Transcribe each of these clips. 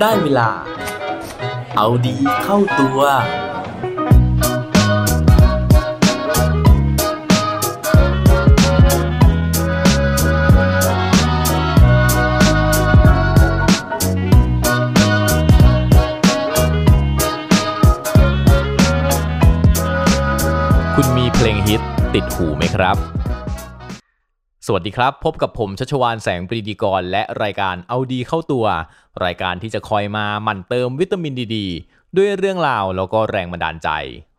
ได้เวลา เอาดีเข้าตัว คุณมีเพลงฮิตติดหูไหมครับ สวัสดีครับ พบกับผมชัชวานแสงปรีดีกร และรายการเอาดีเข้าตัว รายการที่จะคอยมาหมั่นเติมวิตามินดีดด้วยเรื่องราวแล้วก็แรงบันดาลใจ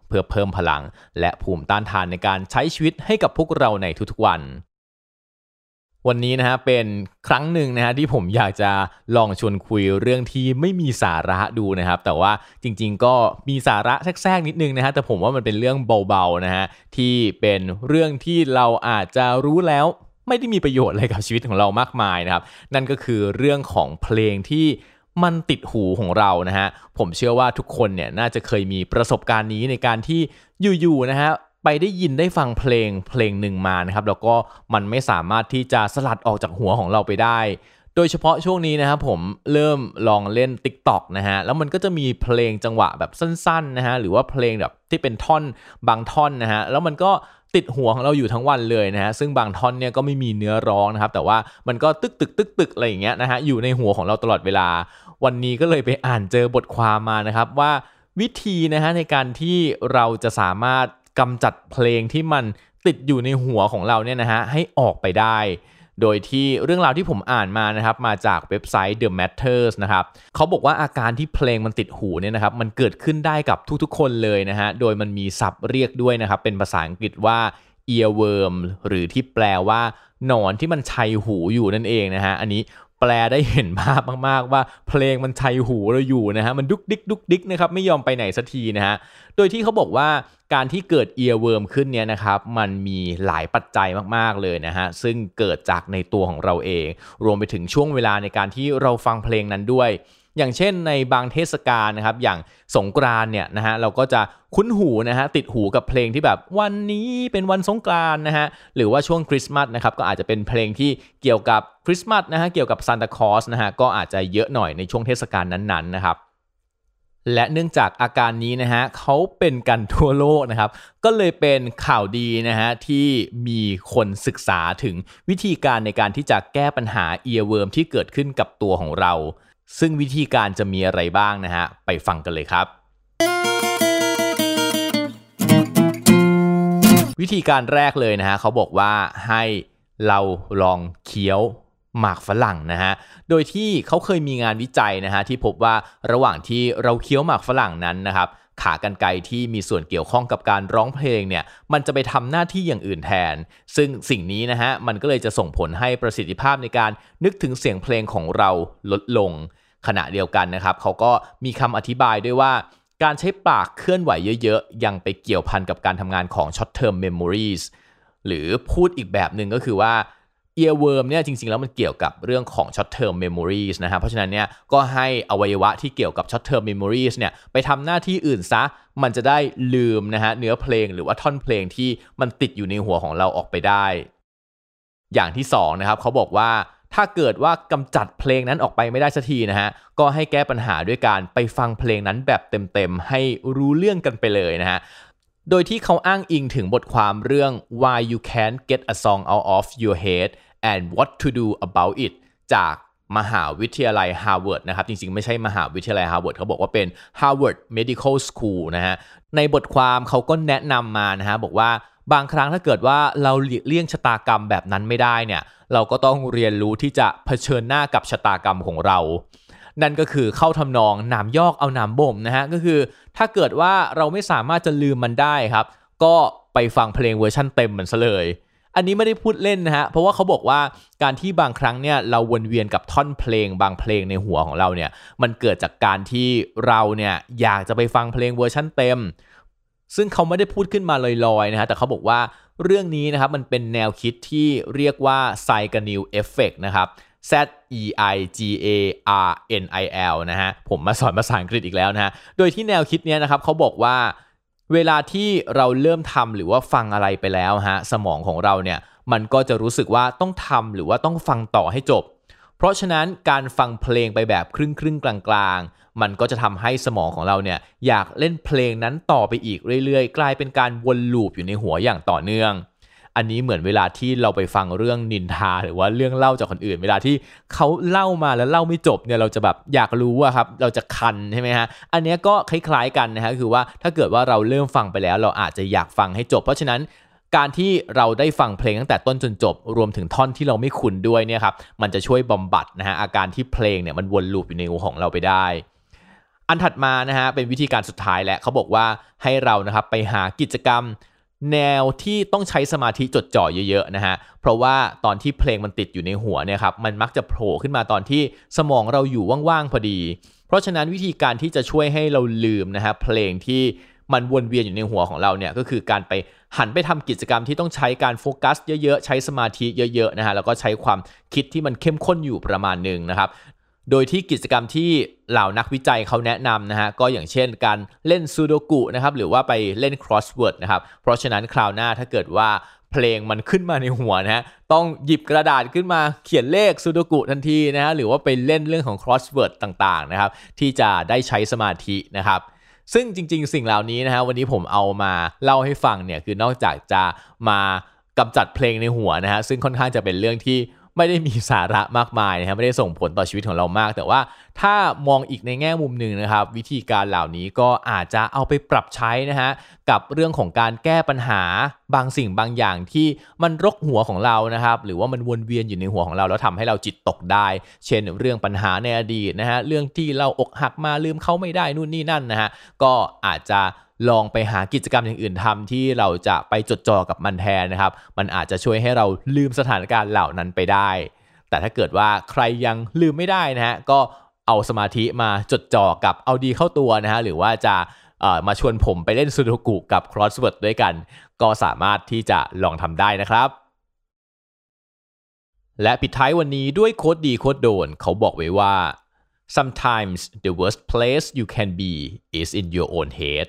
เพื่อเพิ่มพลัง และภูมิต้านทานในการใช้ชีวิตให้กับพวกเราในทุกๆวัน วันนี้นะฮะเป็นครั้งหนึ่งนะฮะที่ผมอยากจะลองชวนคุยเรื่องที่ไม่มีสาระดูนะครับ แต่ว่าจริง ๆ ก็มีสาระแทรกๆนิดนึงนะฮะแต่ผมว่ามันเป็นเรื่องเบาๆนะฮะที่เป็นเรื่องที่เราอาจจะรู้แล้ว ไม่ได้มีประโยชน์อะไรกับชีวิตของเรามากมายนะครับ นั่นก็คือเรื่องของเพลงที่มันติดหูของเรานะฮะ ผมเชื่อว่าทุกคนเนี่ยน่าจะเคยมีประสบการณ์นี้ในการที่อยู่ๆนะฮะไปได้ยินได้ฟังเพลงเพลงหนึ่งมานะครับ แล้วก็มันไม่สามารถที่จะสลัดออกจากหัวของเราไปได้ โดยเฉพาะช่วงนี้นะครับผมเริ่มลองเล่น Tik t o อกนะฮะแล้วมันก็จะมีเพลงจังหวะแบบสั้นๆนะฮะหรือว่าเพลงแบบที่เป็นท่อนบางท่อนนะฮะแล้วมันก็ ติดหัวของเราอยู่ทั้งวันเลยนะฮะซึ่งบางท่อนเนี่ยก็ไม่มีเนื้อร้องนะครับ แต่ว่ามันก็ตึกตึกตึกตึกอะไรอย่างเงี้ยนะฮะอยู่ในหัวของเราตลอดเวลา วันนี้ก็เลยไปอ่านเจอบทความมานะครับว่าวิธีนะฮะในการที่เราจะสามารถกำจัดเพลงที่มันติดอยู่ในหัวของเราเนี่ยนะฮะให้ออกไปได้ โดยที่เรื่องราวที่ผมอ่านมานะครับมาจากเว็บไซต์ The Matters นะครับเขาบอกว่าอาการที่เพลงมันติดหูเนี่ยนะครับมันเกิดขึ้นได้กับทุกๆ คนเลยนะฮะโดยมันมีศัพท์เรียกด้วยนะครับเป็นภาษาอังกฤษว่า earworm หรือที่แปลว่าหนอนที่มันไชหูอยู่นั่นเองนะฮะอันนี้ แปลได้เห็นภาพมากๆ ว่าเพลงมันไชหูเราอยู่นะฮะมันดุกดิกดุกดิกนะครับไม่ยอมไปไหนสักทีนะฮะโดยที่เขาบอกว่าการที่เกิด earworm ขึ้นเนี่ยนะครับมันมีหลายปัจจัยมากๆเลยนะฮะซึ่งเกิดจากในตัวของเราเอง รวมไปถึงช่วงเวลาในการที่เราฟังเพลงนั้นด้วย อย่างเช่นในบางเทศกาลนะครับ อย่างสงกรานต์เนี่ยนะฮะเราก็จะคุ้นหูนะฮะติดหูกับเพลงที่แบบวันนี้เป็นวันสงกรานต์นะฮะหรือว่าช่วงคริสต์มาสนะครับก็อาจจะเป็นเพลงที่เกี่ยวกับคริสต์มาสนะฮะเกี่ยวกับซานตาคลอสนะฮะก็อาจจะเยอะหน่อยในช่วงเทศกาลนั้นๆนะครับและเนื่องจากอาการนี้นะฮะเขาเป็นกันทั่วโลกนะครับ ก็เลยเป็นข่าวดีนะฮะที่มีคนศึกษาถึงวิธีการในการที่จะแก้ปัญหา earworm ที่เกิดขึ้นกับตัวของเรา ซึ่งวิธีการจะมีอะไรบ้างนะฮะ ไปฟังกันเลยครับ วิธีการแรกเลยนะฮะเขาบอกว่าให้เราลองเคี้ยวหมากฝรั่งนะฮะ โดยที่เขาเคยมีงานวิจัยนะฮะที่พบว่าระหว่างที่เราเคี้ยวหมากฝรั่งนั้นนะครับ ขากรรไกรที่มีส่วนเกี่ยวข้องกับการร้องเพลงเนี่ยมันจะไปทำหน้าที่อย่างอื่นแทน ซึ่งสิ่งนี้นะฮะมันก็เลยจะส่งผลให้ประสิทธิภาพในการนึกถึงเสียงเพลงของเราลดลง ขณะเดียวกันนะครับเขาก็มีคำอธิบายด้วยว่าการใช้ปากเคลื่อนไหวเยอะๆ ยังไปเกี่ยวพันกับการทำงานของ short term memories หรือพูดอีกแบบหนึ่งก็คือว่า earworm เนี่ยจริงๆ แล้วมันเกี่ยวกับเรื่องของ short term memories นะฮะเพราะฉะนั้นเนี่ยก็ให้อวัยวะที่เกี่ยวกับ short term memories เนี่ยไปทำหน้าที่อื่นซะมันจะได้ลืมนะฮะเนื้อเพลงหรือว่าท่อนเพลงที่มันติดอยู่ในหัวของเราออกไปได้ อย่างที่2นะครับเขาบอกว่าถ้าเกิดว่ากำจัดเพลงนั้นออกไปไม่ได้สักทีนะฮะ ก็ให้แก้ปัญหาด้วยการไปฟังเพลงนั้นแบบเต็มๆ ให้รู้เรื่องกันไปเลยนะฮะ โดยที่เขาอ้างอิงถึงบทความเรื่อง why you can't get a song out of your head and what to do about it จากมหาวิทยาลัยฮาร์วาร์ดนะครับ จริงๆ ไม่ใช่มหาวิทยาลัยฮาร์วาร์ดเขาบอกว่าเป็น Harvard Medical School นะฮะ ในบทความเขาก็แนะนำมานะฮะ บอกว่าบางครั้งถ้าเกิดว่าเราหลีกเลี่ยงชะตากรรมแบบนั้นไม่ได้เนี่ย เราก็ต้องเรียนรู้ที่จะเผชิญหน้ากับชะตากรรมของเรา นั่นก็คือเข้าทำนองหนามยอกเอาหนามบ่มนะฮะก็คือถ้าเกิดว่าเราไม่สามารถจะลืมมันได้ครับ ก็ไปฟังเพลงเวอร์ชั่นเต็มเหมันซะเลย อันนี้ไม่ได้พูดเล่นนะฮะเพราะว่าเขาบอกว่าการที่บางครั้งเนี่ยเราวนเวียนกับท่อนเพลงบางเพลงในหัวของเราเนี่ยมันเกิดจากการที่เราเนี่ยอยากจะไปฟังเพลงเวอร์ชั่นเต็มซึ่งเขาไม่ได้พูดขึ้นมาลอยๆนะฮะ แต่เขาบอกว่าเรื่องนี้นะครับมันเป็นแนวคิดที่เรียกว่า Zeigarnik effect นะครับ Z E I G A R N I K นะฮะ ผมมาสอนภาษาอังกฤษอีกแล้วนะฮะ โดยที่แนวคิดเนี้ยนะครับเขาบอกว่าเวลาที่เราเริ่มทำหรือว่าฟังอะไรไปแล้วฮะสมองของเราเนี่ยมันก็จะรู้สึกว่าต้องทำหรือว่าต้องฟังต่อให้จบ เพราะฉะนั้นการฟังเพลงไปแบบครึ่งครึ่งกลางๆ มันก็จะทำให้สมองของเราเนี่ยอยากเล่นเพลงนั้นต่อไปอีกเรื่อยๆ กลายเป็นการวนลูปอยู่ในหัวอย่างต่อเนื่อง อันนี้เหมือนเวลาที่เราไปฟังเรื่องนินทา หรือว่าเรื่องเล่าจากคนอื่น เวลาที่เขาเล่ามาแล้วเล่าไม่จบเนี่ยเราจะแบบอยากรู้อะครับเราจะคันใช่ไหมฮะอันนี้ก็คล้ายๆกันนะฮะคือว่าถ้าเกิดว่าเราเริ่มฟังไปแล้ว เราอาจจะอยากฟังให้จบ เพราะฉะนั้นการที่เราได้ฟังเพลงตั้งแต่ต้นจนจบ รวมถึงท่อนที่เราไม่คุ้นด้วยเนี่ยครับมันจะช่วยบำบัดนะฮะอาการที่เพลงเนี่ยมันวนลูปอยู่ในหัวของเราไปได้ อันถัดมานะฮะเป็นวิธีการสุดท้ายและเขาบอกว่าให้เรานะครับไปหากิจกรรม แนวที่ต้องใช้สมาธิจดจ่อเยอะๆนะฮะ เพราะว่าตอนที่เพลงมันติดอยู่ในหัวเนี่ยครับ มันมักจะโผล่ขึ้นมาตอนที่สมองเราอยู่ว่างๆพอดี เพราะฉะนั้นวิธีการที่จะช่วยให้เราลืมนะฮะเพลงที่มันวนเวียนอยู่ในหัวของเราเนี่ยก็คือการไปหันไปทำกิจกรรมที่ต้องใช้การโฟกัสเยอะๆ ใช้สมาธิเยอะๆนะฮะแล้วก็ใช้ความคิดที่มันเข้มข้นอยู่ประมาณหนึ่งนะครับ โดยที่กิจกรรมที่เหล่านักวิจัยเขาแนะนำนะฮะก็อย่างเช่นการเล่นซูโดกุนะครับหรือว่าไปเล่น crossword นะครับเพราะฉะนั้นคราวหน้าถ้าเกิดว่าเพลงมันขึ้นมาในหัวนะฮะต้องหยิบกระดาษขึ้นมาเขียนเลขซูโดกุทันทีนะฮะหรือว่าไปเล่นเรื่องของ crossword ต่างๆนะครับที่จะได้ใช้สมาธินะครับซึ่งจริงๆ สิ่งเหล่านี้นะฮะวันนี้ผมเอามาเล่าให้ฟังเนี่ยคือนอกจากจะมากำจัดเพลงในหัวนะฮะซึ่งค่อนข้างจะเป็นเรื่องที่ ไม่ได้มีสาระมากมายนะครับไม่ได้ส่งผลต่อชีวิตของเรามาก แต่ว่าถ้ามองอีกในแง่มุมหนึ่งนะครับ วิธีการเหล่านี้ก็อาจจะเอาไปปรับใช้นะฮะกับเรื่องของการแก้ปัญหาบางสิ่งบางอย่างที่มันรกหัวของเรานะครับ หรือว่ามันวนเวียนอยู่ในหัวของเรา แล้วทำให้เราจิตตกได้ เช่น เรื่องปัญหาในอดีตนะฮะเรื่องที่เราอกหักมาลืมเขาไม่ได้นู่นนี่นั่นนะฮะก็อาจจะ ลองไปหากิจกรรมอย่างอื่นทำที่เราจะไปจดจ่อกับมันแทนนะครับ มันอาจจะช่วยให้เราลืมสถานการณ์เหล่านั้นไปได้ แต่ถ้าเกิดว่าใครยังลืมไม่ได้นะฮะก็เอาสมาธิมาจดจ่อกับเอาดีเข้าตัวนะฮะหรือว่าจะมาชวนผมไปเล่นซูโดกุกับ crossword ด้วยกัน ก็สามารถที่จะลองทำได้นะครับ และปิดท้ายวันนี้ด้วยโคดดีโคดโดน เขาบอกไว้ว่า sometimes the worst place you can be is in your own head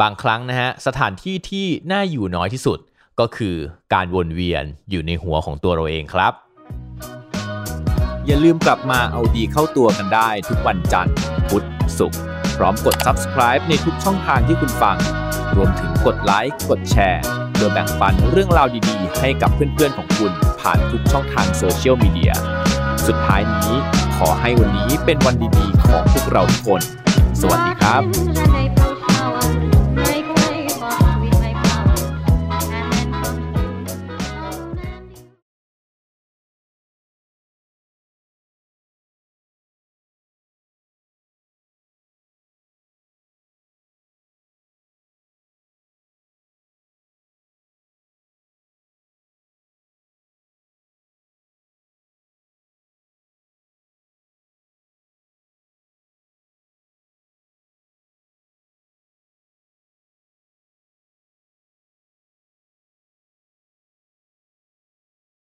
บางครั้งนะฮะสถานที่ที่น่าอยู่น้อยที่สุดก็คือการวนเวียนอยู่ในหัวของตัวเราเองครับ อย่าลืมกลับมาเอาดีเข้าตัวกันได้ทุกวันจันทร์พุธศุกร์พร้อมกด subscribe ในทุกช่องทางที่คุณฟัง รวมถึงกดไลค์กดแชร์เพื่อแบ่งปันเรื่องราวดีๆ ให้กับเพื่อนๆของคุณผ่านทุกช่องทางโซเชียลมีเดียสุดท้ายนี้ขอให้วันนี้เป็นวันดีๆของพวกเราทุกคน สวัสดีครับ